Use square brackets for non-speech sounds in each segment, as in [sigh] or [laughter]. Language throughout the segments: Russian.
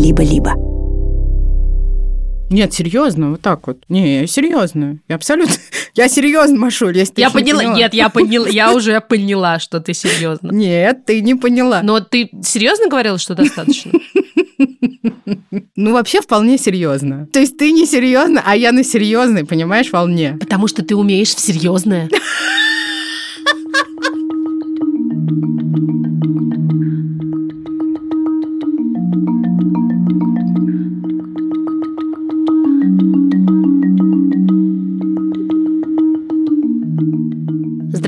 либо-либо. Нет, серьезно, вот так вот. Не, серьезно. Я абсолютно... [laughs] Я серьезно, Машуль, если ты Я ещё не поняла, поняла. нет, я поняла, я [laughs] уже поняла, что ты серьезно. Нет, ты не поняла. Но ты серьезно говорила, что достаточно? [laughs] Ну, вообще вполне серьезно. То есть ты не серьезно, а я на серьезной, понимаешь, волне. Потому что ты умеешь в серьезное.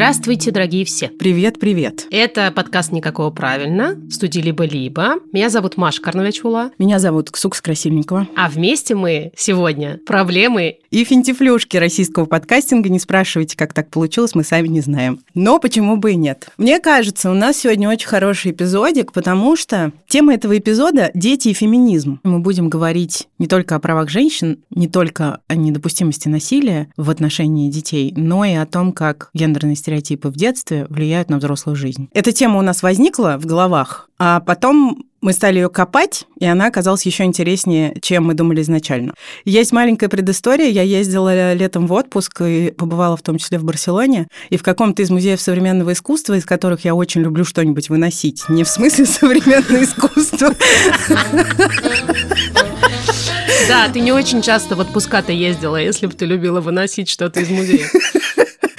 Здравствуйте, дорогие все. Привет, привет. Это подкаст «Никакого правильно» в студии «Либо-либо». Меня зовут Маша Карновичула. Меня зовут Ксукс Красильникова. А вместе мы сегодня проблемы И финтифлюшки российского подкастинга, не спрашивайте, как так получилось, мы сами не знаем. Но почему бы и нет. Мне кажется, у нас сегодня очень хороший эпизодик, потому что тема этого эпизода – дети и феминизм. Мы будем говорить не только о правах женщин, не только о недопустимости насилия в отношении детей, но и о том, как гендерные стереотипы в детстве влияют на взрослую жизнь. Эта тема у нас возникла в головах, а потом мы стали ее копать, и она оказалась еще интереснее, чем мы думали изначально. Есть маленькая предыстория. Я ездила летом в отпуск и побывала в том числе в Барселоне. И в каком-то из музеев современного искусства, из которых я очень люблю что-нибудь выносить. Не в смысле [laughs] современное искусство. Да, ты не очень часто в отпуска-то ездила, если бы ты любила выносить что-то из музея.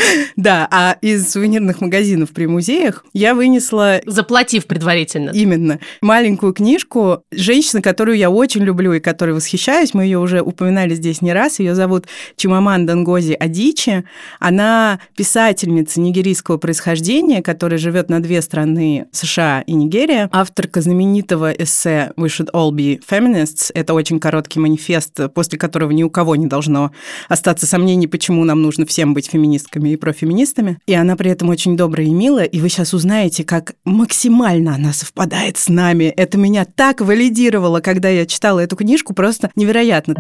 [laughs] Да, а из сувенирных магазинов при музеях я вынесла Заплатив предварительно. Именно. Маленькую книжку женщины, которую я очень люблю и которой восхищаюсь. Мы ее уже упоминали здесь не раз. Ее зовут Чимаманда Ngozi Адичи. Она писательница нигерийского происхождения, которая живет на две страны США и Нигерия. Авторка знаменитого эссе We should all be feminists. Это очень короткий манифест, после которого ни у кого не должно остаться сомнений, почему нам нужно всем быть феминистками и профеминистами. И она при этом очень добрая и милая. И вы сейчас узнаете, как максимально она совпадает с нами. Это меня так валидировало, когда я читала эту книжку, просто невероятно.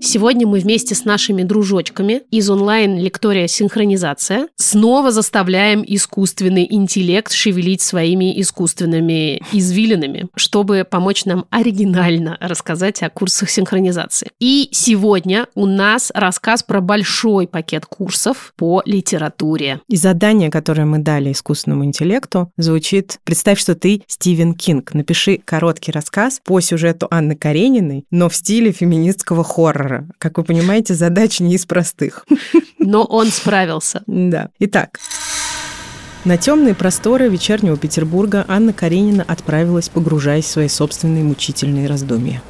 Сегодня мы вместе с нашими дружочками из онлайн-лектория «Синхронизация» снова заставляем искусственный интеллект шевелить своими искусственными извилинами, чтобы помочь нам оригинально рассказать о курсах синхронизации. И сегодня у нас рассказ про большой пакет курсов по литературе. И задание, которое мы дали искусственному интеллекту, звучит «Представь, что ты Стивен Кинг. Напиши короткий рассказ по сюжету Анны Карениной, но в стиле феминистского хоррора». Как вы понимаете, задача не из простых. Но он справился. Да. Итак, на темные просторы вечернего Петербурга Анна Каренина отправилась, погружаясь в свои собственные мучительные раздумья.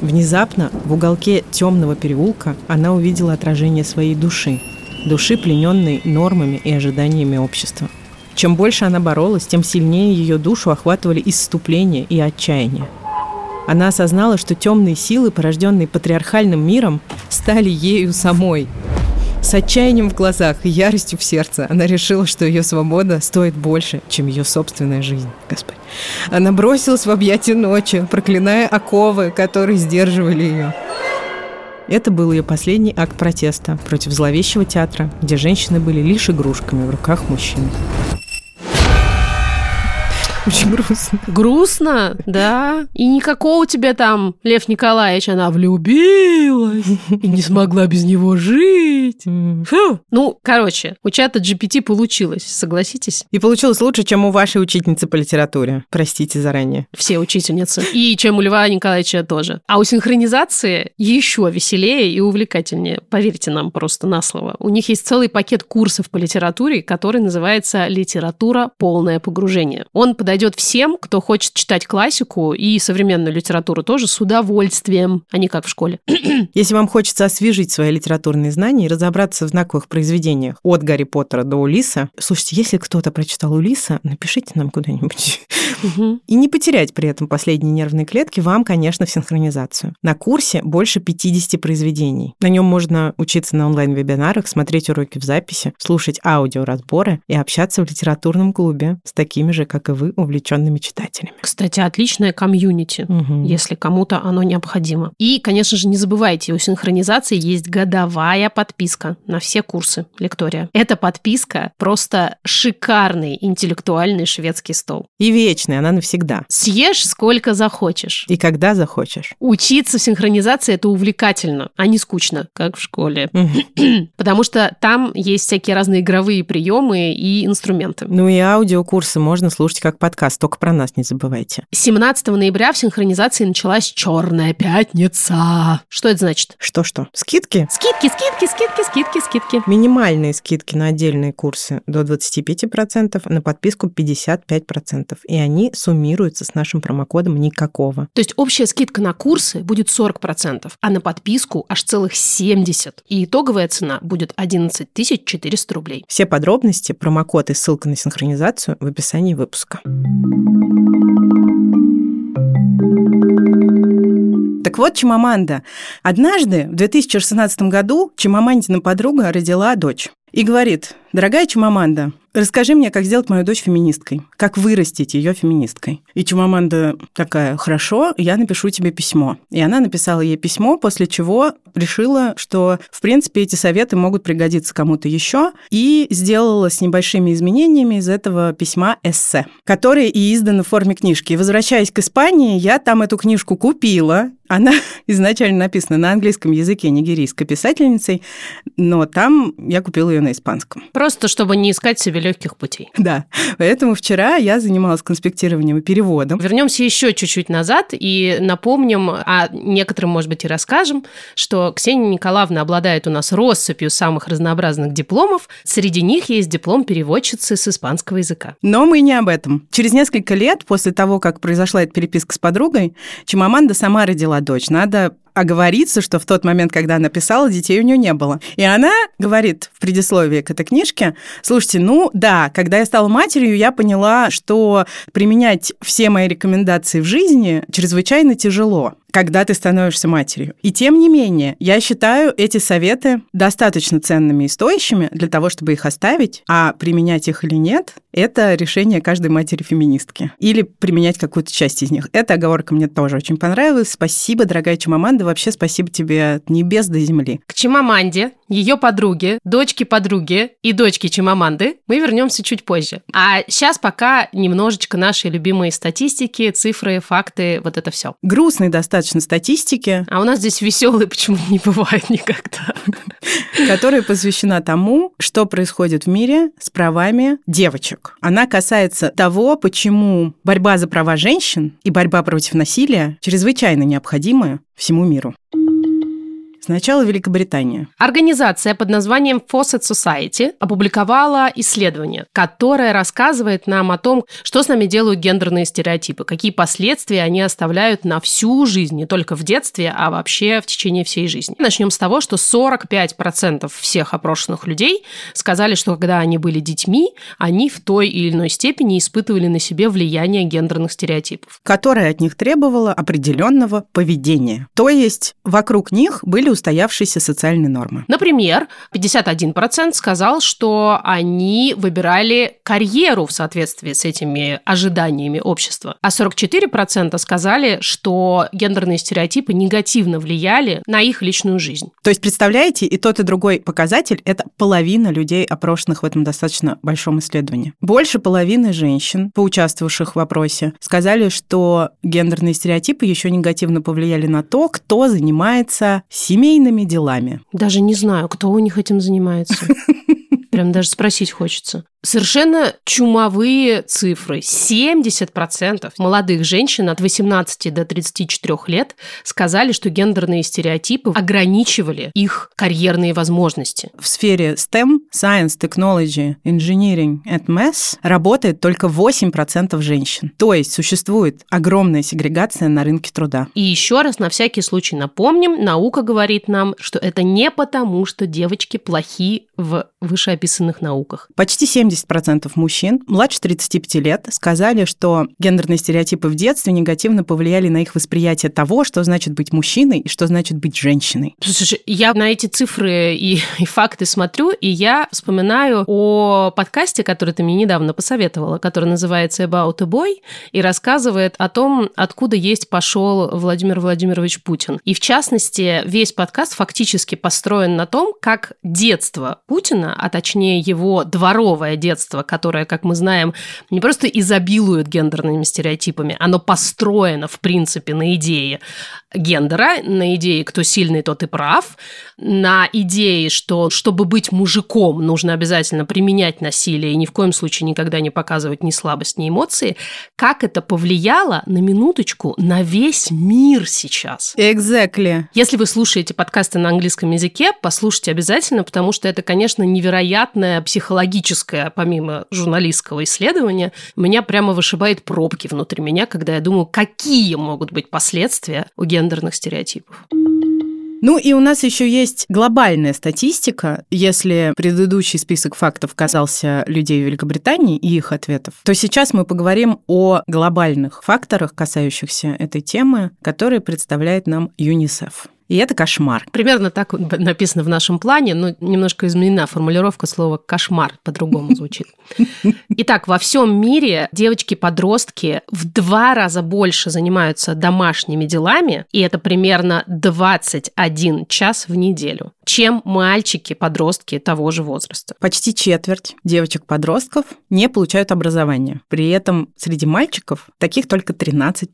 Внезапно в уголке темного переулка она увидела отражение своей души, души, плененной нормами и ожиданиями общества. Чем больше она боролась, тем сильнее ее душу охватывали исступление и отчаяние. Она осознала, что темные силы, порожденные патриархальным миром, стали ею самой. С отчаянием в глазах и яростью в сердце она решила, что ее свобода стоит больше, чем ее собственная жизнь. Господь. Она бросилась в объятия ночи, проклиная оковы, которые сдерживали ее. Это был ее последний акт протеста против зловещего театра, где женщины были лишь игрушками в руках мужчин. Очень грустно. Грустно, да. И никакого у тебя там, Лев Николаевич, она влюбилась и не смогла без него жить. Фу. Ну, короче, у чата GPT получилось, согласитесь? И получилось лучше, чем у вашей учительницы по литературе. Простите заранее. Все учительницы. И чем у Льва Николаевича тоже. А у синхронизации еще веселее и увлекательнее. Поверьте нам просто на слово. У них есть целый пакет курсов по литературе, который называется «Литература. Полное погружение». Он подойдет всем, кто хочет читать классику и современную литературу тоже с удовольствием, а не как в школе. [clears throat] Если вам хочется освежить свои литературные знания и разобраться в знаковых произведениях от Гарри Поттера до Улиса, слушайте, если кто-то прочитал Улиса, напишите нам куда-нибудь. И не потерять при этом последние нервные клетки вам, конечно, в синхронизацию. На курсе больше 50 произведений. На нем можно учиться на онлайн-вебинарах, смотреть уроки в записи, слушать аудиоразборы и общаться в литературном клубе с такими же, как и вы, увлеченными читателями. Кстати, отличное комьюнити, Мгм. если кому-то оно необходимо. И, конечно же, не забывайте, у синхронизации есть годовая подписка на все курсы лектория. Эта подписка просто шикарный интеллектуальный шведский стол. И вечная, она навсегда. Съешь сколько захочешь. И когда захочешь. Учиться в синхронизации это увлекательно, а не скучно, как в школе. [clears throat] Потому что там есть всякие разные игровые приемы и инструменты. Ну и аудиокурсы можно слушать как подкаст, только про нас не забывайте. 17 ноября в синхронизации началась Черная пятница. Что это значит? Что-что? Скидки? Скидки, скидки, скидки, скидки, скидки. Минимальные скидки на отдельные курсы до 25%, на подписку 55%. И они суммируются с нашим промокодом никакого. То есть общая скидка на курсы будет 40%, а на подписку аж целых 70%. И итоговая цена будет 11 400 рублей. Все подробности, промокод и ссылка на синхронизацию в описании выпуска. Так вот, Чимаманда. Однажды, в 2016 году, Чимамандина подруга родила дочь. И говорит, дорогая Чимаманда, расскажи мне, как сделать мою дочь феминисткой, как вырастить ее феминисткой. И Чимаманда такая, хорошо, я напишу тебе письмо. И она написала ей письмо, после чего решила, что, в принципе, эти советы могут пригодиться кому-то еще, и сделала с небольшими изменениями из этого письма эссе, которое и издано в форме книжки. И возвращаясь к Испании, я там эту книжку купила. Она [laughs] изначально написана на английском языке нигерийской писательницей, но там я купила ее на испанском. Просто чтобы не искать себе легких путей. Да, поэтому вчера я занималась конспектированием и переводом. Вернемся еще чуть-чуть назад и напомним, а некоторым, может быть, и расскажем, что Ксения Николаевна обладает у нас россыпью самых разнообразных дипломов. Среди них есть диплом переводчицы с испанского языка. Но мы не об этом. Через несколько лет после того, как произошла эта переписка с подругой, Чимаманда сама родила дочь. Надо оговориться, что в тот момент, когда она писала, детей у нее не было. И она говорит в предисловии к этой книжке, слушайте, ну да, когда я стала матерью, я поняла, что применять все мои рекомендации в жизни чрезвычайно тяжело когда ты становишься матерью. И тем не менее, я считаю эти советы достаточно ценными и стоящими для того, чтобы их оставить, а применять их или нет, это решение каждой матери-феминистки. Или применять какую-то часть из них. Эта оговорка мне тоже очень понравилась. Спасибо, дорогая Чимаманда. Вообще спасибо тебе от небес до земли. К Чимаманде, ее подруге, дочке подруги и дочке Чимаманды мы вернемся чуть позже. А сейчас пока немножечко нашей любимой статистики, цифры, факты, вот это все. Грустной достаточно статистики, А у нас здесь веселый почему не бывает никогда. которая посвящена тому, что происходит в мире с правами девочек. Она касается того, почему борьба за права женщин и борьба против насилия чрезвычайно необходимы всему миру. Сначала Великобритания. Организация под названием Fawcett Society опубликовала исследование, которое рассказывает нам о том, что с нами делают гендерные стереотипы, какие последствия они оставляют на всю жизнь, не только в детстве, а вообще в течение всей жизни. Начнем с того, что 45% всех опрошенных людей сказали, что когда они были детьми, они в той или иной степени испытывали на себе влияние гендерных стереотипов. которая от них требовала определенного поведения. То есть вокруг них были устоявшиеся социальные нормы. Например, 51% сказал, что они выбирали карьеру в соответствии с этими ожиданиями общества, а 44% сказали, что гендерные стереотипы негативно влияли на их личную жизнь. То есть, представляете, и тот, и другой показатель – это половина людей, опрошенных в этом достаточно большом исследовании. Больше половины женщин, поучаствовавших в опросе, сказали, что гендерные стереотипы еще негативно повлияли на то, кто занимается семейными делами. Даже не знаю, кто у них этим занимается. [laughs] Прям даже спросить хочется. Совершенно чумовые цифры. 70% молодых женщин от 18 до 34 лет сказали, что гендерные стереотипы ограничивали их карьерные возможности. В сфере STEM – Science, Technology, Engineering and Math – работает только 8% женщин. То есть существует огромная сегрегация на рынке труда. И еще раз на всякий случай напомним, наука говорит нам, что это не потому, что девочки плохи в вышеописанных науках. Почти 70 80% мужчин младше 35 лет сказали, что гендерные стереотипы в детстве негативно повлияли на их восприятие того, что значит быть мужчиной и что значит быть женщиной. Слушай, я на эти цифры и, [laughs] и факты смотрю, и я вспоминаю о подкасте, который ты мне недавно посоветовала, который называется About a Boy, и рассказывает о том, откуда есть пошел Владимир Владимирович Путин. И в частности, весь подкаст фактически построен на том, как детство Путина, а точнее его дворовое детство, которое, как мы знаем, не просто изобилует гендерными стереотипами, оно построено, в принципе, на идее гендера, на идее «кто сильный, тот и прав», на идее, что чтобы быть мужиком, нужно обязательно применять насилие и ни в коем случае никогда не показывать ни слабость, ни эмоции, как это повлияло на минуточку на весь мир сейчас. Exactly. Если вы слушаете подкасты на английском языке, послушайте обязательно, потому что это, конечно, невероятное помимо журналистского исследования, меня прямо вышибает пробки внутри меня, когда я думаю, какие могут быть последствия у гендерных стереотипов. Ну и у нас еще есть глобальная статистика. Если предыдущий список фактов касался людей Великобритании и их ответов, то сейчас мы поговорим о глобальных факторах, касающихся этой темы, которые представляет нам ЮНИСЕФ. И это кошмар. Примерно так написано в нашем плане, но немножко изменена формулировка слова «кошмар», по-другому звучит. Итак, во всем мире девочки-подростки в два раза больше занимаются домашними делами, и это примерно 21 час в неделю, чем мальчики-подростки того же возраста. Почти четверть девочек-подростков не получают образование. При этом среди мальчиков таких только 13%.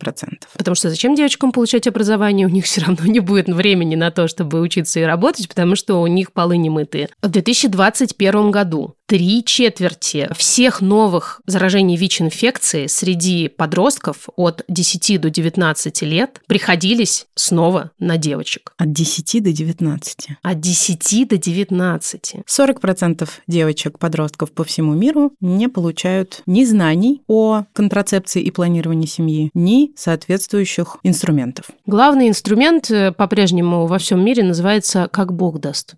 Потому что зачем девочкам получать образование? У них все равно не будет времени на то, чтобы учиться и работать, потому что у них полы не мытые. В 2021 году три четверти всех новых заражений ВИЧ-инфекции среди подростков от 10 до 19 лет приходились снова на девочек. От 10 до 19? От 10 до 19. 40% девочек-подростков по всему миру не получают ни знаний о контрацепции и планировании семьи, ни соответствующих инструментов. Главный инструмент э, по-прежнему во всем мире называется «Как Бог даст»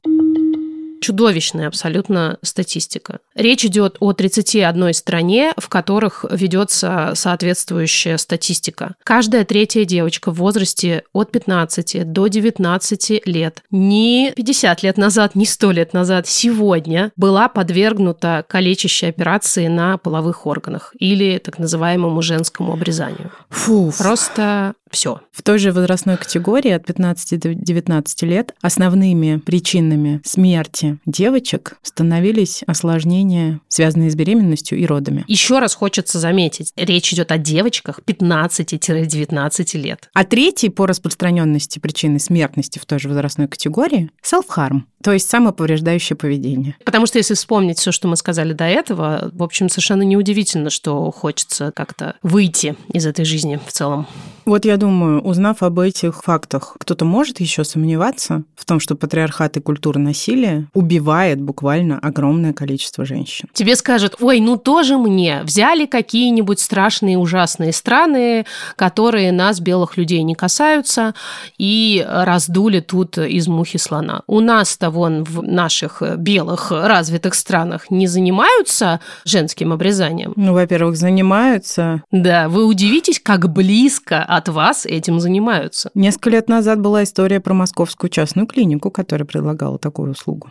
чудовищная абсолютно статистика. Речь идет о 31 стране, в которых ведется соответствующая статистика. Каждая третья девочка в возрасте от 15 до 19 лет, не 50 лет назад, не 100 лет назад, сегодня была подвергнута калечащей операции на половых органах или так называемому женскому обрезанию. Фу. Просто все. В той же возрастной категории от 15 до 19 лет основными причинами смерти девочек становились осложнения, связанные с беременностью и родами. Еще раз хочется заметить, речь идет о девочках 15-19 лет. А третий по распространенности причины смертности в той же возрастной категории – self-harm, то есть самоповреждающее поведение. Потому что если вспомнить все, что мы сказали до этого, в общем, совершенно неудивительно, что хочется как-то выйти из этой жизни в целом. Вот я думаю, узнав об этих фактах, кто-то может еще сомневаться в том, что патриархат и культура насилия убивает буквально огромное количество женщин. Тебе скажут, ой, ну тоже мне. Взяли какие-нибудь страшные, ужасные страны, которые нас, белых людей, не касаются, и раздули тут из мухи слона. У нас-то вон в наших белых развитых странах не занимаются женским обрезанием. Ну, во-первых, занимаются. Да, вы удивитесь, как близко от вас этим занимаются. Несколько лет назад была история про московскую частную клинику, которая предлагала такую услугу.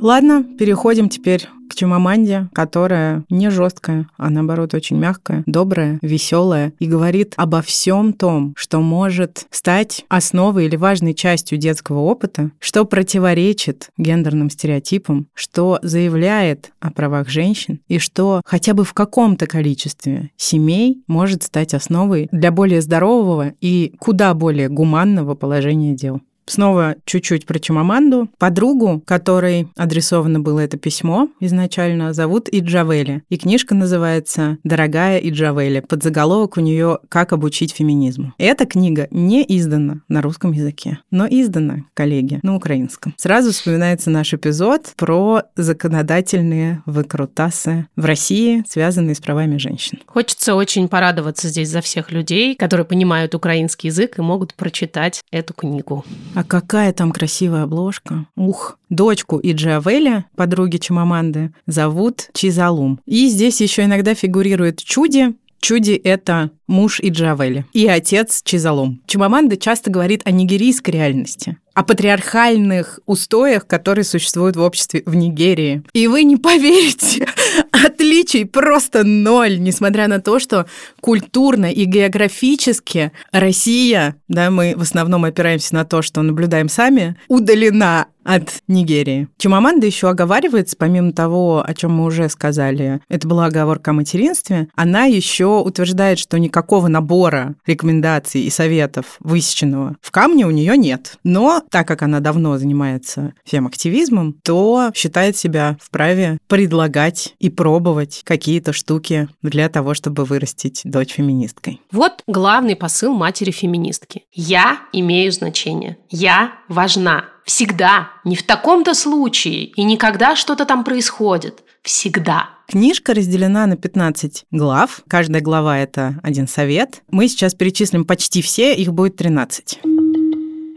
Ладно, переходим теперь к Чумаманде, которая не жесткая, а наоборот очень мягкая, добрая, веселая и говорит обо всем том, что может стать основой или важной частью детского опыта, что противоречит гендерным стереотипам, что заявляет о правах женщин и что хотя бы в каком-то количестве семей может стать основой для более здорового и куда более гуманного положения дел. Снова чуть-чуть про Чумаманду. Подругу, которой адресовано было это письмо изначально, зовут Иджавели. И книжка называется «Дорогая Иджавели». Подзаголовок у нее «Как обучить феминизму». Эта книга не издана на русском языке, но издана, коллеги, на украинском. Сразу вспоминается наш эпизод про законодательные выкрутасы в России, связанные с правами женщин. Хочется очень порадоваться здесь за всех людей, которые понимают украинский язык и могут прочитать эту книгу. А какая там красивая обложка. Ух. Дочку и Джавеля, подруги Чимаманды, зовут Чизалум. И здесь еще иногда фигурирует Чуди, Чуди — это муж и Джавели, и отец Чизалом. Чимаманда часто говорит о нигерийской реальности, о патриархальных устоях, которые существуют в обществе в Нигерии. И вы не поверите, [laughs] отличий просто ноль, несмотря на то, что культурно и географически Россия, да, мы в основном опираемся на то, что наблюдаем сами, удалена от Нигерии. Чимаманда еще оговаривается, помимо того, о чем мы уже сказали, это была оговорка о материнстве, она еще утверждает, что никакого набора рекомендаций и советов высеченного в камне у нее нет. Но так как она давно занимается всем активизмом, то считает себя вправе предлагать и пробовать какие-то штуки для того, чтобы вырастить дочь феминисткой. Вот главный посыл матери-феминистки. Я имею значение. Я важна. Всегда. Не в таком-то случае. И никогда что-то там происходит. Всегда. Книжка разделена на 15 глав. Каждая глава — это один совет. Мы сейчас перечислим почти все, их будет 13.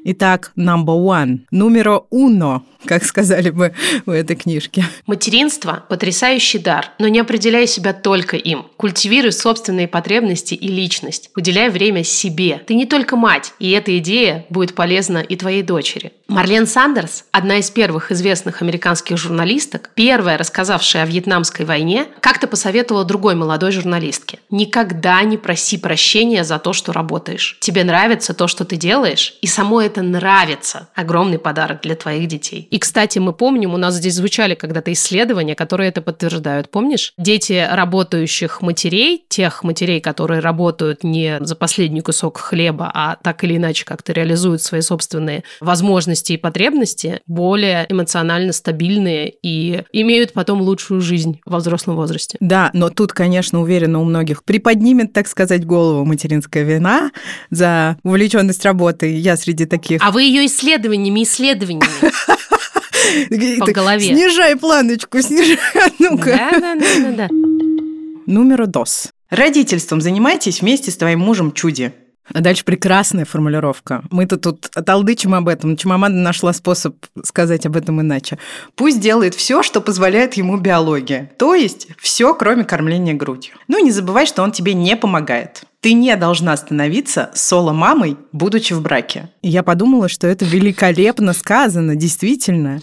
Итак, number one. Numero uno как сказали бы в этой книжке. Материнство – потрясающий дар, но не определяй себя только им. Культивируй собственные потребности и личность. Уделяй время себе. Ты не только мать, и эта идея будет полезна и твоей дочери. Марлен Сандерс, одна из первых известных американских журналисток, первая рассказавшая о Вьетнамской войне, как-то посоветовала другой молодой журналистке. Никогда не проси прощения за то, что работаешь. Тебе нравится то, что ты делаешь, и само это нравится. Огромный подарок для твоих детей. И, кстати, мы помним, у нас здесь звучали когда-то исследования, которые это подтверждают. Помнишь? Дети работающих матерей, тех матерей, которые работают не за последний кусок хлеба, а так или иначе как-то реализуют свои собственные возможности и потребности, более эмоционально стабильные и имеют потом лучшую жизнь во взрослом возрасте. Да, но тут, конечно, уверена, у многих приподнимет, так сказать, голову материнская вина за увлеченность работой. Я среди таких. А вы ее исследованиями, исследованиями. [laughs] По голове. Снижай планочку, снижай. Ну-ка. Да, да, да, да. Номер дос. Родительством занимайтесь вместе с твоим мужем Чуди. А дальше прекрасная формулировка. Мы-то тут толдычим об этом. Чимаманда нашла способ сказать об этом иначе. Пусть делает все, что позволяет ему биология. То есть все, кроме кормления грудью. Ну, не забывай, что он тебе не помогает. Ты не должна становиться соло-мамой, будучи в браке. Я подумала, что это великолепно сказано, действительно.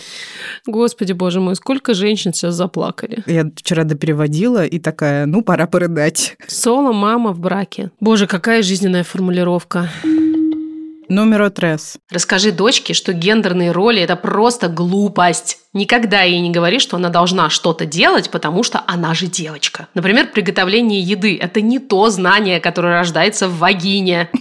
Господи, боже мой, сколько женщин сейчас заплакали. Я вчера допереводила и такая, ну, пора порыдать. Соло-мама в браке. Боже, какая жизненная формулировка. Номер трес. Расскажи дочке, что гендерные роли – это просто глупость. Никогда ей не говори, что она должна что-то делать, потому что она же девочка. Например, приготовление еды – это не то знание, которое рождается в вагине. [laughs]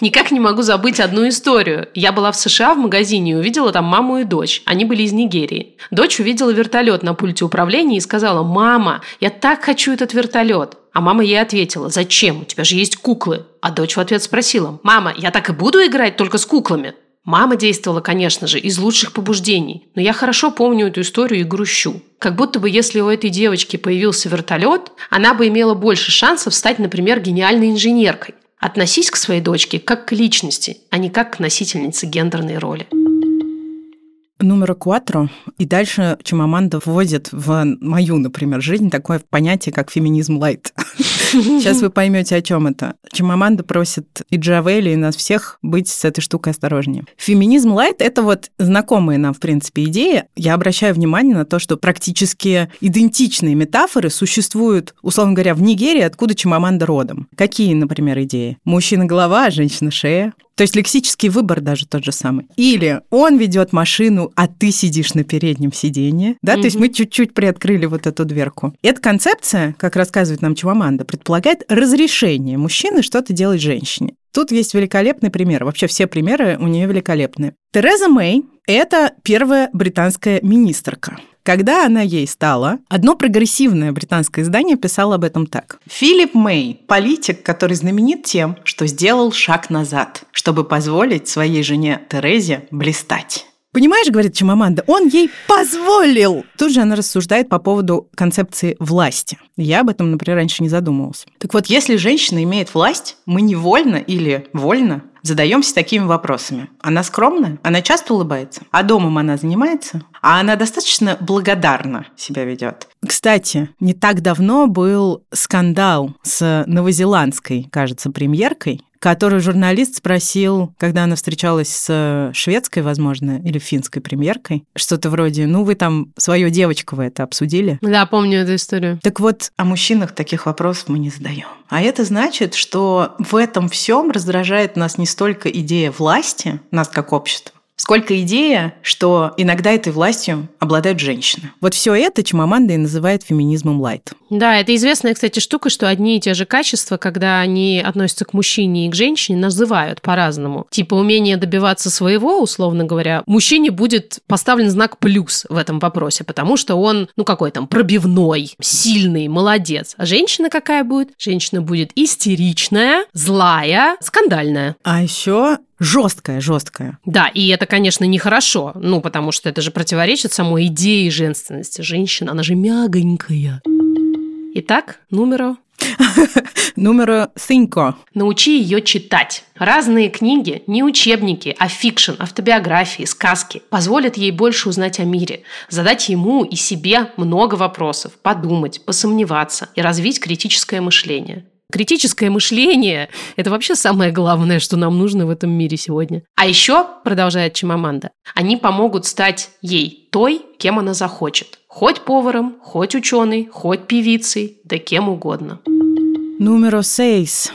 Никак не могу забыть одну историю. Я была в США в магазине и увидела там маму и дочь. Они были из Нигерии. Дочь увидела вертолет на пульте управления и сказала, «Мама, я так хочу этот вертолет». А мама ей ответила, зачем? У тебя же есть куклы. А дочь в ответ спросила, мама, я так и буду играть только с куклами? Мама действовала, конечно же, из лучших побуждений, но я хорошо помню эту историю и грущу. Как будто бы если у этой девочки появился вертолет, она бы имела больше шансов стать, например, гениальной инженеркой. Относись к своей дочке как к личности, а не как к носительнице гендерной роли. Номер кватро. И дальше Чимаманда вводит в мою, например, жизнь такое понятие, как феминизм лайт. [laughs] Сейчас вы поймете, о чем это. Чимаманда просит и Джавели, и нас всех быть с этой штукой осторожнее. Феминизм лайт — это вот знакомые нам, в принципе, идеи. Я обращаю внимание на то, что практически идентичные метафоры существуют, условно говоря, в Нигерии, откуда Чимаманда родом. Какие, например, идеи? Мужчина — голова, женщина — шея. То есть лексический выбор даже тот же самый. Или он ведет машину, а ты сидишь на переднем сиденье. Да, mm-hmm. то есть мы чуть-чуть приоткрыли вот эту дверку. Эта концепция, как рассказывает нам Чуваманда, предполагает разрешение мужчины что-то делать женщине. Тут есть великолепный пример. Вообще все примеры у нее великолепные. Тереза Мэй – это первая британская министрка. Когда она ей стала, одно прогрессивное британское издание писало об этом так. Филипп Мэй – политик, который знаменит тем, что сделал шаг назад, чтобы позволить своей жене Терезе блистать. Понимаешь, говорит Чимаманда, он ей позволил. Тут же она рассуждает по поводу концепции власти. Я об этом, например, раньше не задумывался. Так вот, если женщина имеет власть, мы невольно или вольно задаемся такими вопросами. Она скромная? Она часто улыбается? А домом она занимается? А она достаточно благодарно себя ведет? Кстати, не так давно был скандал с новозеландской, кажется, премьеркой, которую журналист спросил, когда она встречалась с шведской, возможно, или финской премьеркой, что-то вроде, ну, вы там свою девочку вы это обсудили? Да, помню эту историю. Так вот, о мужчинах таких вопросов мы не задаем. А это значит, что в этом всем раздражает нас не столько идея власти, нас как общество, Сколько идея, что иногда этой властью обладают женщины. Вот все это Чимаманда и называет феминизмом лайт. Да, это известная, кстати, штука, что одни и те же качества, когда они относятся к мужчине и к женщине, называют по-разному. Типа умение добиваться своего, условно говоря, мужчине будет поставлен знак плюс в этом вопросе, потому что он, ну какой там, пробивной, сильный, молодец. А женщина какая будет? Женщина будет истеричная, злая, скандальная. А еще жесткая, жесткая. Да, и это, конечно, нехорошо, ну, потому что это же противоречит самой идее женственности. Женщина, она же мягонькая. Итак, номер [laughs] Номер cinco. Научи ее читать. Разные книги, не учебники, а fiction, автобиографии, сказки, позволят ей больше узнать о мире, задать ему и себе много вопросов, подумать, посомневаться и развить критическое мышление. Критическое мышление – это вообще самое главное, что нам нужно в этом мире сегодня. А еще, продолжает Чимаманда, они помогут стать ей той, кем она захочет. Хоть поваром, хоть ученый, хоть певицей, да кем угодно. Номер сейс.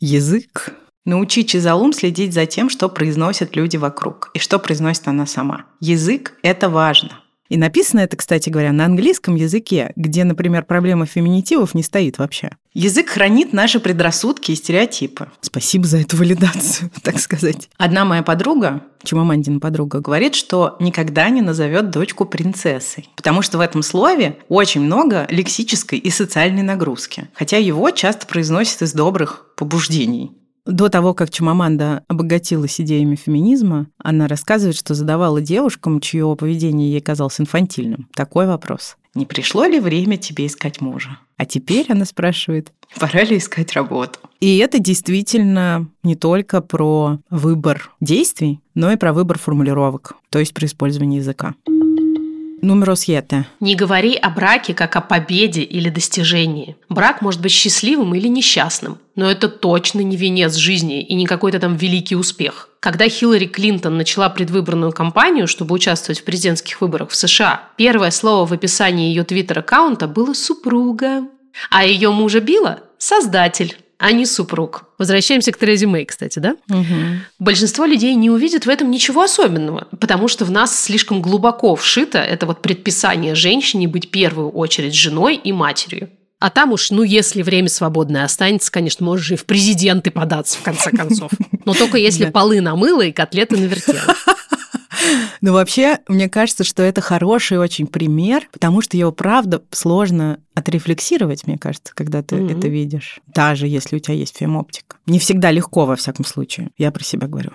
Язык. Научи Чизалум следить за тем, что произносят люди вокруг и что произносит она сама. Язык – это важно. И написано это, кстати говоря, на английском языке, где, например, проблема феминитивов не стоит вообще. Язык хранит наши предрассудки и стереотипы. Спасибо за эту валидацию, [laughs] так сказать. Одна моя подруга, Чимамандина подруга, говорит, что никогда не назовет дочку принцессой, потому что в этом слове очень много лексической и социальной нагрузки, хотя его часто произносят из добрых побуждений. До того, как Чумаманда обогатилась идеями феминизма, она рассказывает, что задавала девушкам, чье поведение ей казалось инфантильным, такой вопрос. «Не пришло ли время тебе искать мужа?» А теперь она спрашивает, пора ли искать работу? И это действительно не только про выбор действий, но и про выбор формулировок, то есть при использовании языка. Номер сьете. Не говори о браке как о победе или достижении. Брак может быть счастливым или несчастным, но это точно не венец жизни и не какой-то там великий успех. Когда Хиллари Клинтон начала предвыборную кампанию, чтобы участвовать в президентских выборах в США, первое слово в описании ее твиттер-аккаунта было «супруга», а ее мужа Билла – «создатель» а не супруг. Возвращаемся к Терезе Мэй, кстати, да? Угу. Большинство людей не увидит в этом ничего особенного, потому что в нас слишком глубоко вшито это вот предписание женщине быть в первую очередь женой и матерью. А там уж, ну, если время свободное останется, конечно, можешь и в президенты податься, в конце концов. Но только если полы намыла и котлеты навертела. [laughs] Ну, вообще, мне кажется, что это хороший очень пример, потому что его, правда, сложно отрефлексировать, мне кажется, когда ты mm-hmm. это видишь, даже если у тебя есть фемоптика. Не всегда легко, во всяком случае. Я про себя говорю.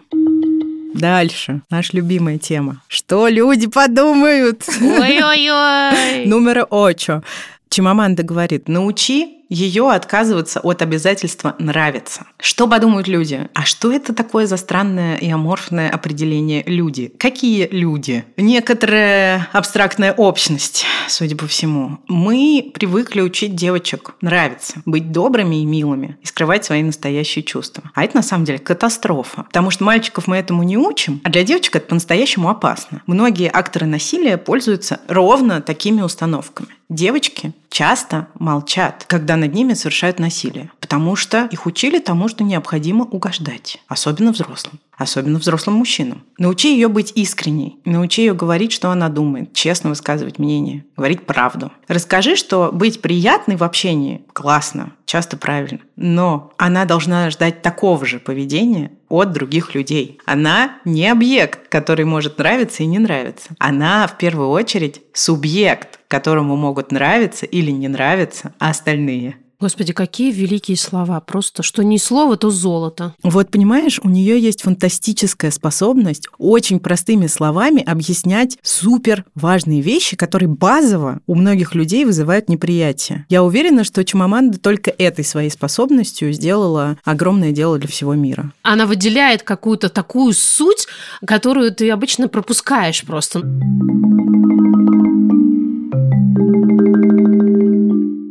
Дальше. Наша любимая тема. Что люди подумают? Ой-ой-ой. [laughs] Номер очо. Чимаманда говорит, научи ее отказываться от обязательства нравиться. Что подумают люди? А что это такое за странное и аморфное определение люди? Какие люди? Некоторая абстрактная общность, судя по всему. Мы привыкли учить девочек нравиться, быть добрыми и милыми и скрывать свои настоящие чувства. А это на самом деле катастрофа, потому что мальчиков мы этому не учим, а для девочек это по-настоящему опасно. Многие акторы насилия пользуются ровно такими установками. Девочки часто молчат, когда над ними совершают насилие, потому что их учили тому, что необходимо угождать, особенно взрослым особенно взрослым мужчинам. Научи ее быть искренней, научи ее говорить, что она думает, честно высказывать мнение, говорить правду. Расскажи, что быть приятной в общении классно, часто правильно, но она должна ждать такого же поведения от других людей. Она не объект, который может нравиться и не нравиться. Она в первую очередь субъект, которому могут нравиться или не нравиться остальные. Господи, какие великие слова. Просто что не слово, то золото. Вот понимаешь, у нее есть фантастическая способность очень простыми словами объяснять супер важные вещи, которые базово у многих людей вызывают неприятие. Я уверена, что Чумаманда только этой своей способностью сделала огромное дело для всего мира. Она выделяет какую-то такую суть, которую ты обычно пропускаешь просто.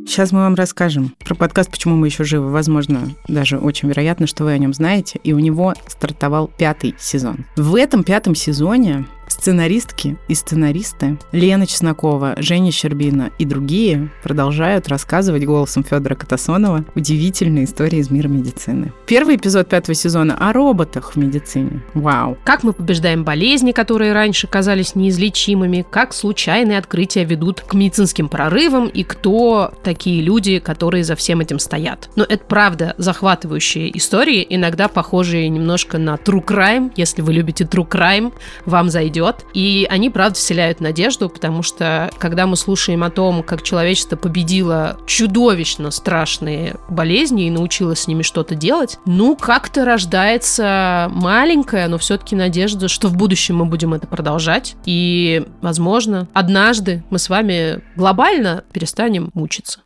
Сейчас мы вам расскажем про подкаст «Почему мы еще живы». Возможно, даже очень вероятно, что вы о нем знаете. И у него стартовал пятый сезон. В этом пятом сезоне Сценаристки и сценаристы Лена Чеснокова, Женя Щербина и другие продолжают рассказывать голосом Федора Катасонова удивительные истории из мира медицины. Первый эпизод пятого сезона о роботах в медицине. Вау. Как мы побеждаем болезни, которые раньше казались неизлечимыми, как случайные открытия ведут к медицинским прорывам и кто такие люди, которые за всем этим стоят. Но это правда захватывающие истории, иногда похожие немножко на true crime. Если вы любите true crime, вам зайдет идет. И они, правда, вселяют надежду, потому что, когда мы слушаем о том, как человечество победило чудовищно страшные болезни и научилось с ними что-то делать, ну, как-то рождается маленькая, но все-таки надежда, что в будущем мы будем это продолжать. И, возможно, однажды мы с вами глобально перестанем мучиться.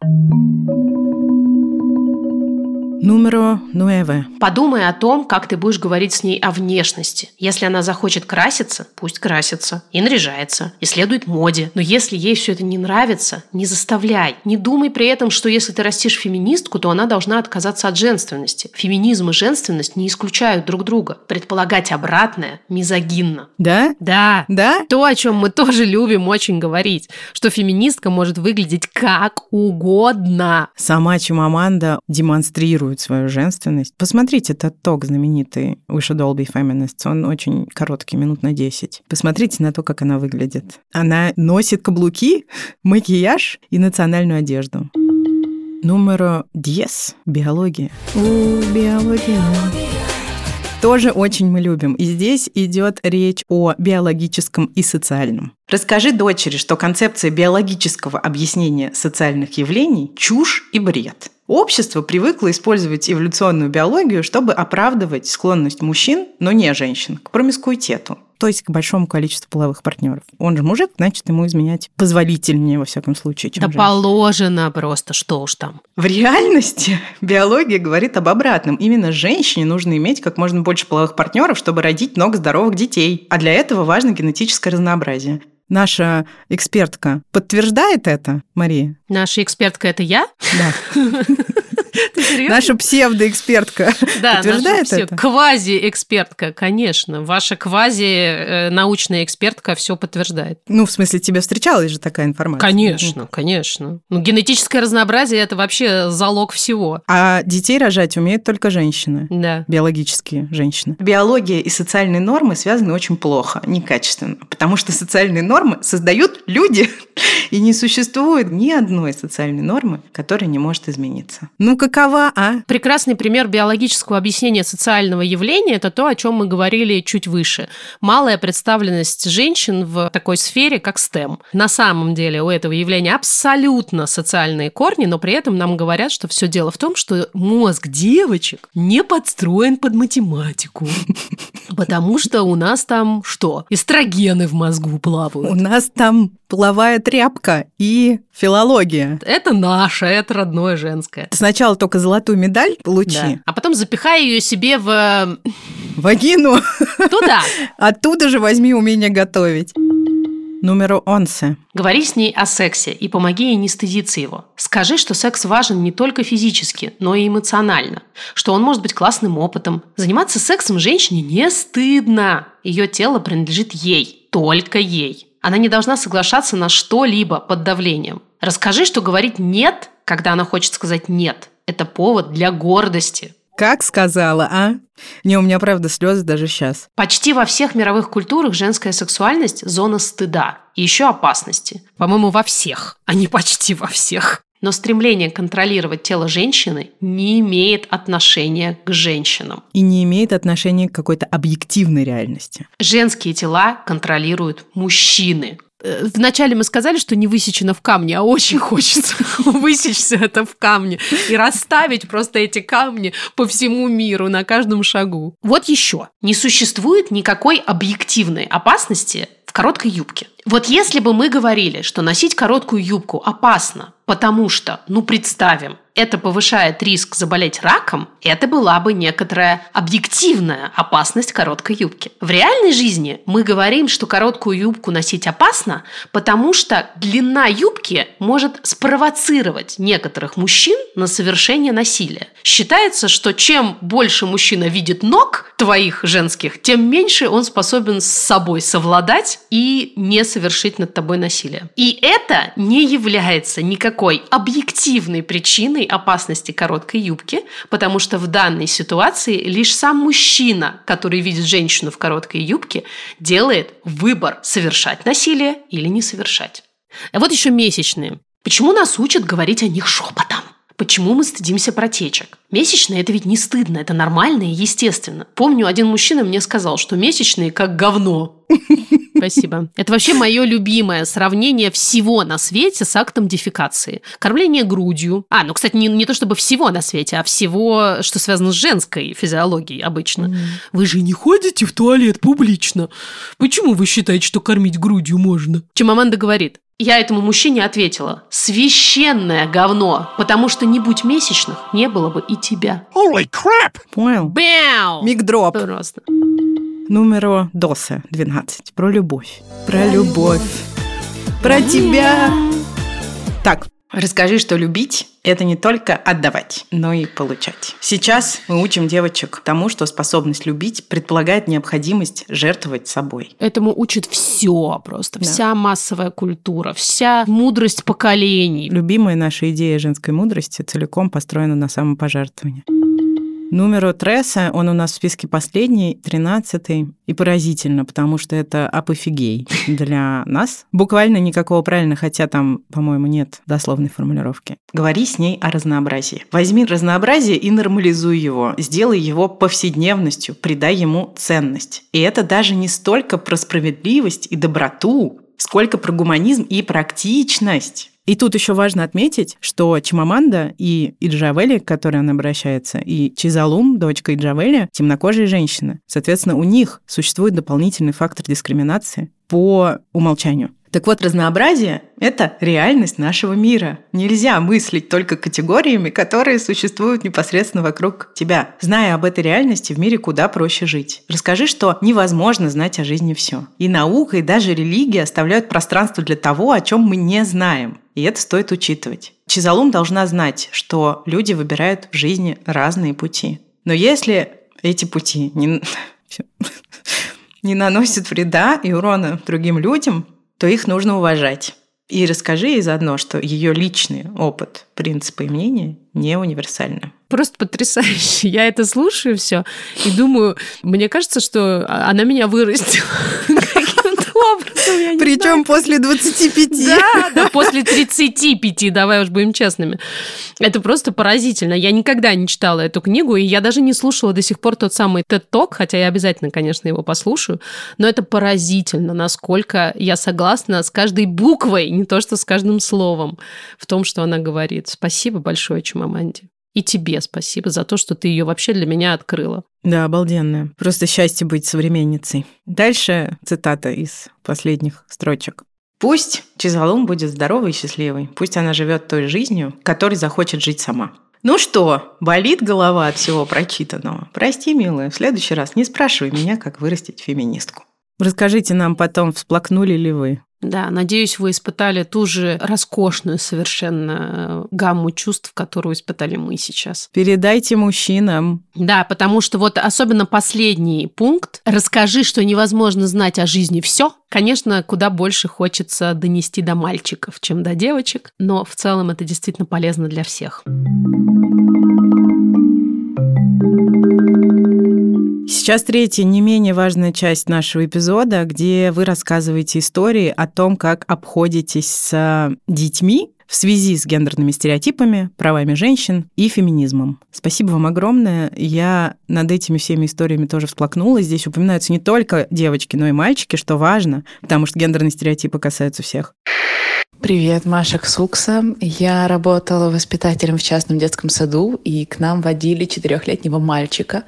Número 9. Подумай о том, как ты будешь говорить с ней о внешности. Если она захочет краситься, пусть красится и наряжается, и следует моде. Но если ей все это не нравится, не заставляй. Не думай при этом, что если ты растишь феминистку, то она должна отказаться от женственности. Феминизм и женственность не исключают друг друга. Предполагать обратное мизогинно. Да? Да. Да? То, о чем мы тоже любим очень говорить, что феминистка может выглядеть как угодно. Сама Чимаманда демонстрирует демонстрирует свою женственность. Посмотрите этот ток знаменитый We Should All Be Feminists. Он очень короткий, минут на 10. Посмотрите на то, как она выглядит. Она носит каблуки, [laughs] макияж и национальную одежду. Номер 10. Биология. У, биология тоже очень мы любим. И здесь идет речь о биологическом и социальном. Расскажи дочери, что концепция биологического объяснения социальных явлений – чушь и бред. Общество привыкло использовать эволюционную биологию, чтобы оправдывать склонность мужчин, но не женщин, к промискуитету то есть к большому количеству половых партнеров. Он же мужик, значит, ему изменять позволительнее, во всяком случае, чем Да женщина. положено просто, что уж там. В реальности [laughs] биология говорит об обратном. Именно женщине нужно иметь как можно больше половых партнеров, чтобы родить много здоровых детей. А для этого важно генетическое разнообразие. Наша экспертка подтверждает это, Мария? Наша экспертка это я? Да. [laughs] Наша псевдоэкспертка да, подтверждает наша это? Квази-экспертка, конечно. Ваша квази-научная экспертка все подтверждает. Ну, в смысле, тебе встречалась же такая информация? Конечно, конечно. Ну, генетическое разнообразие – это вообще залог всего. А детей рожать умеют только женщины. Да. Биологические женщины. Биология и социальные нормы связаны очень плохо, некачественно. Потому что социальные нормы создают люди, [laughs] и не существует ни одной социальной нормы, которая не может измениться. Ну, какова, а? Прекрасный пример биологического объяснения социального явления – это то, о чем мы говорили чуть выше. Малая представленность женщин в такой сфере, как STEM. На самом деле у этого явления абсолютно социальные корни, но при этом нам говорят, что все дело в том, что мозг девочек не подстроен под математику. Потому что у нас там что? Эстрогены в мозгу плавают. У нас там половая тряпка и филология. Это наше, это родное женское. Ты сначала только золотую медаль получи. Да. А потом запихай ее себе в... Вагину. Туда. [laughs] Оттуда же возьми умение готовить. Номер онсе. Говори с ней о сексе и помоги ей не стыдиться его. Скажи, что секс важен не только физически, но и эмоционально. Что он может быть классным опытом. Заниматься сексом женщине не стыдно. Ее тело принадлежит ей. Только ей. Она не должна соглашаться на что-либо под давлением. Расскажи, что говорить «нет», когда она хочет сказать «нет», это повод для гордости. Как сказала, а? Не, у меня правда слезы даже сейчас. Почти во всех мировых культурах женская сексуальность – зона стыда и еще опасности. По-моему, во всех, а не почти во всех. Но стремление контролировать тело женщины не имеет отношения к женщинам. И не имеет отношения к какой-то объективной реальности. Женские тела контролируют мужчины. Э, вначале мы сказали, что не высечено в камне, а очень [laughs] хочется [laughs] высечься это в камне и расставить просто эти камни по всему миру на каждом шагу. Вот еще. Не существует никакой объективной опасности в короткой юбке. Вот если бы мы говорили, что носить короткую юбку опасно, потому что, ну представим, это повышает риск заболеть раком, это была бы некоторая объективная опасность короткой юбки. В реальной жизни мы говорим, что короткую юбку носить опасно, потому что длина юбки может спровоцировать некоторых мужчин на совершение насилия. Считается, что чем больше мужчина видит ног твоих женских, тем меньше он способен с собой совладать и не совершить над тобой насилие. И это не является никакой объективной причиной опасности короткой юбки, потому что в данной ситуации лишь сам мужчина, который видит женщину в короткой юбке, делает выбор совершать насилие или не совершать. А вот еще месячные. Почему нас учат говорить о них шепотом? Почему мы стыдимся протечек? Месячные – это ведь не стыдно, это нормально и естественно. Помню, один мужчина мне сказал, что месячные как говно. Спасибо. Это вообще мое любимое сравнение всего на свете с актом дефекации. Кормление грудью. А, ну, кстати, не, не то чтобы всего на свете, а всего, что связано с женской физиологией обычно. Mm. Вы же не ходите в туалет публично. Почему вы считаете, что кормить грудью можно? Чем Аманда говорит, я этому мужчине ответила, священное говно, потому что не будь месячных, не было бы и тебя. Holy crap! Понял? Бяу! Мигдроп. Просто. Номер доса 12. Про любовь. Про любовь. Про тебя. Так, Расскажи, что любить – это не только отдавать, но и получать. Сейчас мы учим девочек тому, что способность любить предполагает необходимость жертвовать собой. Этому учит все просто, да. вся массовая культура, вся мудрость поколений. Любимая наша идея женской мудрости целиком построена на самопожертвовании. Номер Тресса, он у нас в списке последний, тринадцатый, и поразительно, потому что это апофигей для нас. Буквально никакого правильно, хотя там, по-моему, нет дословной формулировки. Говори с ней о разнообразии. Возьми разнообразие и нормализуй его. Сделай его повседневностью, придай ему ценность. И это даже не столько про справедливость и доброту, сколько про гуманизм и практичность. И тут еще важно отметить, что Чимаманда и Иджавели, к которой она обращается, и Чизалум, дочка Иджавели, темнокожие женщины. Соответственно, у них существует дополнительный фактор дискриминации по умолчанию. Так вот, разнообразие – это реальность нашего мира. Нельзя мыслить только категориями, которые существуют непосредственно вокруг тебя. Зная об этой реальности, в мире куда проще жить. Расскажи, что невозможно знать о жизни все. И наука, и даже религия оставляют пространство для того, о чем мы не знаем. И это стоит учитывать. Чизалум должна знать, что люди выбирают в жизни разные пути. Но если эти пути не, [laughs] не наносят вреда и урона другим людям, то их нужно уважать. И расскажи ей заодно, что ее личный опыт, принципы и мнения не универсальны. Просто потрясающе. Я это слушаю все и думаю, мне кажется, что она меня вырастила [laughs] образом, Причем после 25. Да, да, [laughs] после 35, давай уж будем честными. Это просто поразительно. Я никогда не читала эту книгу, и я даже не слушала до сих пор тот самый TED Talk, хотя я обязательно, конечно, его послушаю, но это поразительно, насколько я согласна с каждой буквой, не то что с каждым словом в том, что она говорит. Спасибо большое, Чимаманди. И тебе спасибо за то, что ты ее вообще для меня открыла. Да, обалденная. Просто счастье быть современницей. Дальше цитата из последних строчек. Пусть Чизалум будет здоровой и счастливой. Пусть она живет той жизнью, которой захочет жить сама. Ну что, болит голова от всего прочитанного? Прости, милая, в следующий раз не спрашивай меня, как вырастить феминистку. Расскажите нам потом, всплакнули ли вы да, надеюсь, вы испытали ту же роскошную совершенно э, гамму чувств, которую испытали мы сейчас. Передайте мужчинам. Да, потому что вот особенно последний пункт «Расскажи, что невозможно знать о жизни все», конечно, куда больше хочется донести до мальчиков, чем до девочек, но в целом это действительно полезно для всех. Сейчас третья, не менее важная часть нашего эпизода, где вы рассказываете истории о том, как обходитесь с детьми, в связи с гендерными стереотипами, правами женщин и феминизмом. Спасибо вам огромное. Я над этими всеми историями тоже всплакнула. Здесь упоминаются не только девочки, но и мальчики, что важно, потому что гендерные стереотипы касаются всех. Привет, Маша Ксукса. Я работала воспитателем в частном детском саду, и к нам водили четырехлетнего мальчика,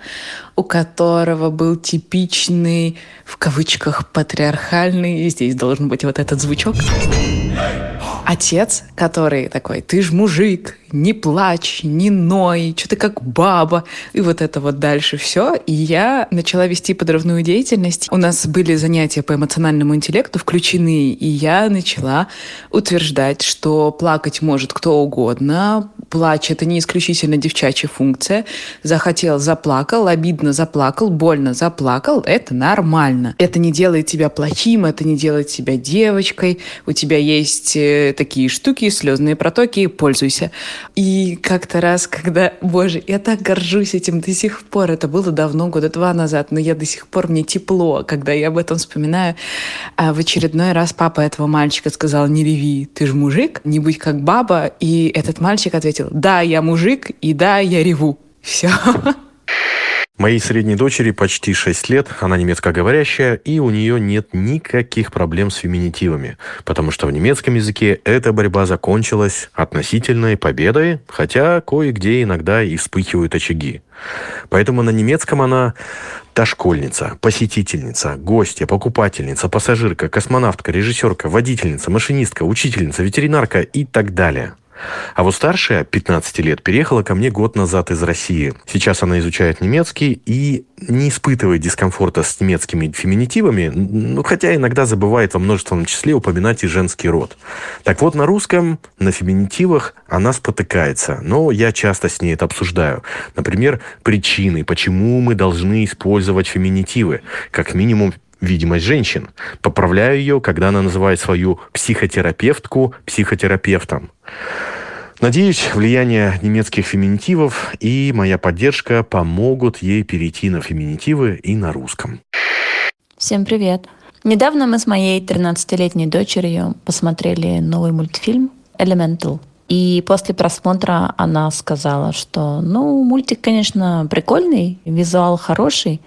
у которого был типичный, в кавычках, патриархальный, здесь должен быть вот этот звучок, отец, который такой, ты ж мужик, не плачь, не ной, что ты как баба, и вот это вот дальше все. И я начала вести подрывную деятельность. У нас были занятия по эмоциональному интеллекту включены, и я начала утверждать, что плакать может кто угодно, плач — это не исключительно девчачья функция. Захотел — заплакал, обидно — заплакал, больно — заплакал. Это нормально. Это не делает тебя плохим, это не делает тебя девочкой. У тебя есть э, такие штуки, слезные протоки, пользуйся. И как-то раз, когда, боже, я так горжусь этим до сих пор, это было давно, года два назад, но я до сих пор, мне тепло, когда я об этом вспоминаю. А в очередной раз папа этого мальчика сказал, не реви, ты же мужик, не будь как баба. И этот мальчик ответил, да, я мужик, и да, я реву. Все. Моей средней дочери почти 6 лет, она немецкоговорящая, и у нее нет никаких проблем с феминитивами, потому что в немецком языке эта борьба закончилась относительной победой, хотя кое-где иногда и вспыхивают очаги. Поэтому на немецком она та школьница, посетительница, гостья, покупательница, пассажирка, космонавтка, режиссерка, водительница, машинистка, учительница, ветеринарка и так далее – а вот старшая, 15 лет, переехала ко мне год назад из России. Сейчас она изучает немецкий и не испытывает дискомфорта с немецкими феминитивами, ну, хотя иногда забывает во множественном числе упоминать и женский род. Так вот, на русском, на феминитивах она спотыкается, но я часто с ней это обсуждаю. Например, причины, почему мы должны использовать феминитивы. Как минимум, видимость женщин. Поправляю ее, когда она называет свою психотерапевтку психотерапевтом. Надеюсь, влияние немецких феминитивов и моя поддержка помогут ей перейти на феминитивы и на русском. Всем привет! Недавно мы с моей 13-летней дочерью посмотрели новый мультфильм «Elemental». И после просмотра она сказала, что, ну, мультик, конечно, прикольный, визуал хороший,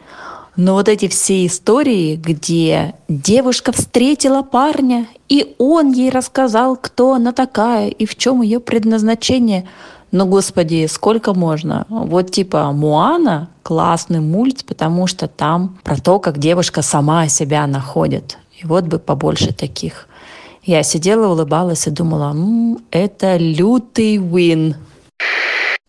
но вот эти все истории, где девушка встретила парня, и он ей рассказал, кто она такая и в чем ее предназначение. Ну, господи, сколько можно? Вот типа Муана — классный мульт, потому что там про то, как девушка сама себя находит. И вот бы побольше таких. Я сидела, улыбалась и думала, М, это лютый вин.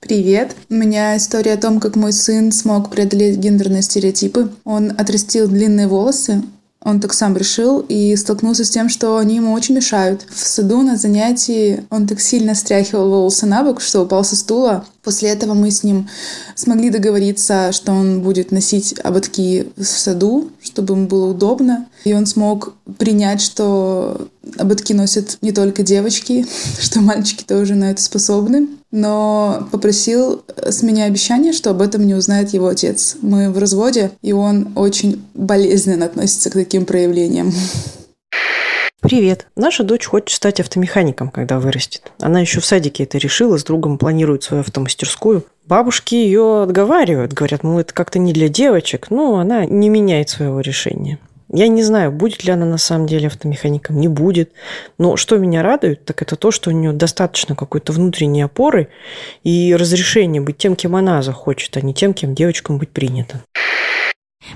Привет! У меня история о том, как мой сын смог преодолеть гендерные стереотипы. Он отрастил длинные волосы, он так сам решил и столкнулся с тем, что они ему очень мешают. В саду на занятии он так сильно стряхивал волосы на бок, что упал со стула. После этого мы с ним смогли договориться, что он будет носить ободки в саду, чтобы ему было удобно. И он смог принять, что ободки носят не только девочки, [laughs] что мальчики тоже на это способны но попросил с меня обещание, что об этом не узнает его отец. Мы в разводе, и он очень болезненно относится к таким проявлениям. Привет. Наша дочь хочет стать автомехаником, когда вырастет. Она еще в садике это решила, с другом планирует свою автомастерскую. Бабушки ее отговаривают, говорят, мол, это как-то не для девочек. Но она не меняет своего решения. Я не знаю, будет ли она на самом деле автомехаником, не будет. Но что меня радует, так это то, что у нее достаточно какой-то внутренней опоры и разрешения быть тем, кем она захочет, а не тем, кем девочкам быть принято.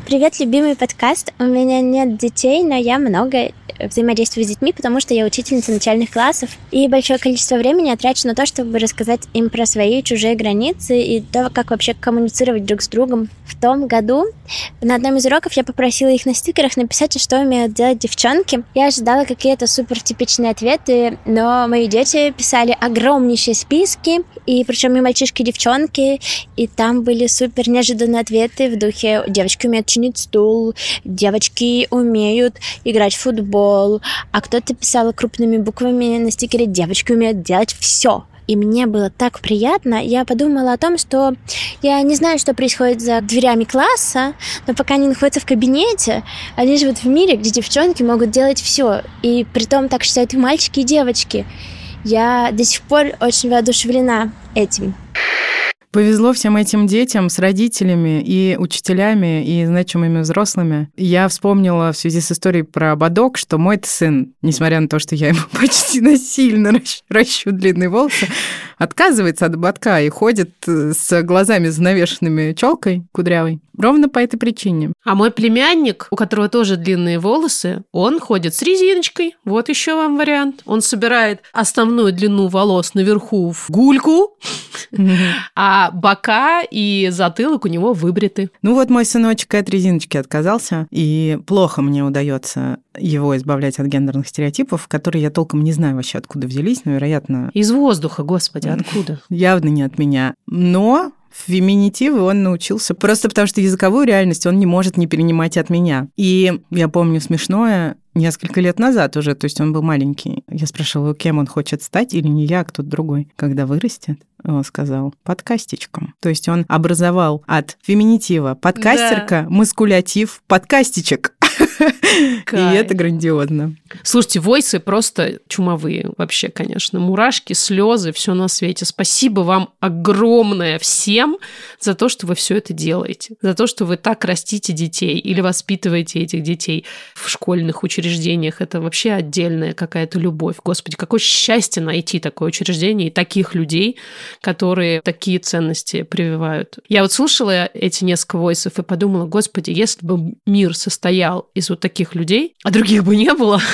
Привет, любимый подкаст. У меня нет детей, но я много взаимодействую с детьми, потому что я учительница начальных классов. И большое количество времени я трачу на то, чтобы рассказать им про свои чужие границы и то, как вообще коммуницировать друг с другом. В том году на одном из уроков я попросила их на стикерах написать, что умеют делать девчонки. Я ожидала какие-то супер типичные ответы, но мои дети писали огромнейшие списки, и причем и мальчишки, и девчонки, и там были супер неожиданные ответы в духе «девочки умеют чинить стул», «девочки умеют играть в футбол», футбол, а кто-то писал крупными буквами на стикере «Девочки умеют делать все». И мне было так приятно. Я подумала о том, что я не знаю, что происходит за дверями класса, но пока они находятся в кабинете, они живут в мире, где девчонки могут делать все. И при том так считают и мальчики, и девочки. Я до сих пор очень воодушевлена этим. Повезло всем этим детям с родителями и учителями и значимыми взрослыми. Я вспомнила в связи с историей про ободок, что мой сын, несмотря на то, что я [laughs] ему почти насильно ращу длинные волосы, отказывается от ободка и ходит э, с глазами занавешенными челкой кудрявой. Ровно по этой причине. А мой племянник, у которого тоже длинные волосы, он ходит с резиночкой. Вот еще вам вариант. Он собирает основную длину волос наверху в гульку, а бока и затылок у него выбриты. Ну вот мой сыночек от резиночки отказался, и плохо мне удается его избавлять от гендерных стереотипов, которые я толком не знаю вообще откуда взялись, но, вероятно... Из воздуха, господи, откуда? [laughs] Явно не от меня. Но феминитивы он научился просто потому, что языковую реальность он не может не перенимать от меня. И я помню смешное, несколько лет назад уже, то есть он был маленький. Я спрашивала, кем он хочет стать, или не я, а кто-то другой. Когда вырастет, он сказал, подкастичком. То есть он образовал от феминитива подкастерка, да. маскулятив, подкастичек. И это грандиозно. Слушайте, войсы просто чумовые вообще, конечно. Мурашки, слезы, все на свете. Спасибо вам огромное всем за то, что вы все это делаете. За то, что вы так растите детей или воспитываете этих детей в школьных учреждениях. Это вообще отдельная какая-то любовь. Господи, какое счастье найти такое учреждение и таких людей, которые такие ценности прививают. Я вот слушала эти несколько войсов и подумала, господи, если бы мир состоял из вот таких людей, а других бы не было. [laughs]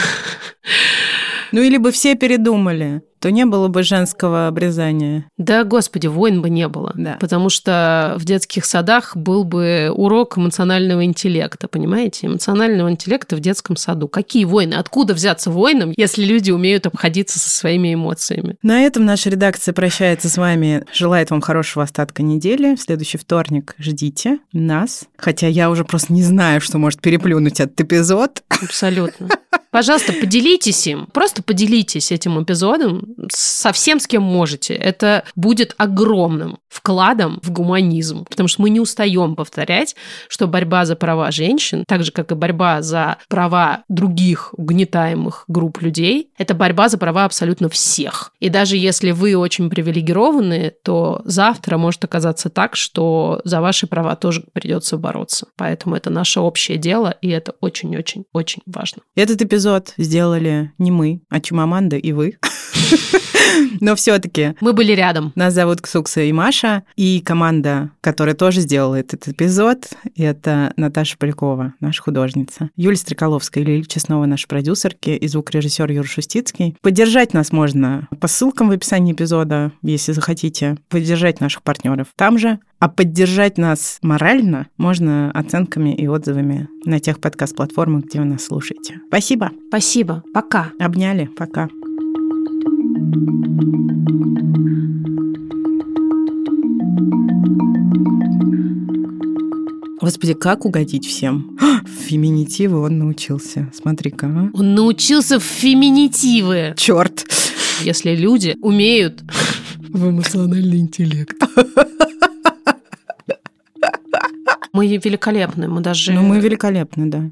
Ну или бы все передумали то не было бы женского обрезания. Да, господи, войн бы не было. Да. Потому что в детских садах был бы урок эмоционального интеллекта, понимаете? Эмоционального интеллекта в детском саду. Какие войны? Откуда взяться войнам, если люди умеют обходиться со своими эмоциями? На этом наша редакция прощается с вами. Желает вам хорошего остатка недели. В следующий вторник ждите нас. Хотя я уже просто не знаю, что может переплюнуть этот эпизод. Абсолютно. Пожалуйста, поделитесь им. Просто поделитесь этим эпизодом со всем, с кем можете. Это будет огромным вкладом в гуманизм. Потому что мы не устаем повторять, что борьба за права женщин, так же, как и борьба за права других угнетаемых групп людей, это борьба за права абсолютно всех. И даже если вы очень привилегированы, то завтра может оказаться так, что за ваши права тоже придется бороться. Поэтому это наше общее дело, и это очень-очень-очень важно. Этот эпизод эпизод сделали не мы, а Чумаманда и вы. [laughs] Но все-таки мы были рядом. Нас зовут Ксукса и Маша, и команда, которая тоже сделала этот эпизод, это Наташа Полякова, наша художница, Юлия Стреколовская, Лилия Честнова, наши продюсерки, и звукорежиссер Юра Шустицкий. Поддержать нас можно по ссылкам в описании эпизода, если захотите. Поддержать наших партнеров там же. А поддержать нас морально можно оценками и отзывами на тех подкаст-платформах, где вы нас слушаете. Спасибо. Спасибо. Пока. Обняли. Пока. Господи, как угодить всем? В феминитивы он научился. Смотри-ка. А? Он научился в феминитивы. Черт. Если люди умеют... В эмоциональный интеллект. Мы великолепны, мы даже... Ну, мы великолепны, да.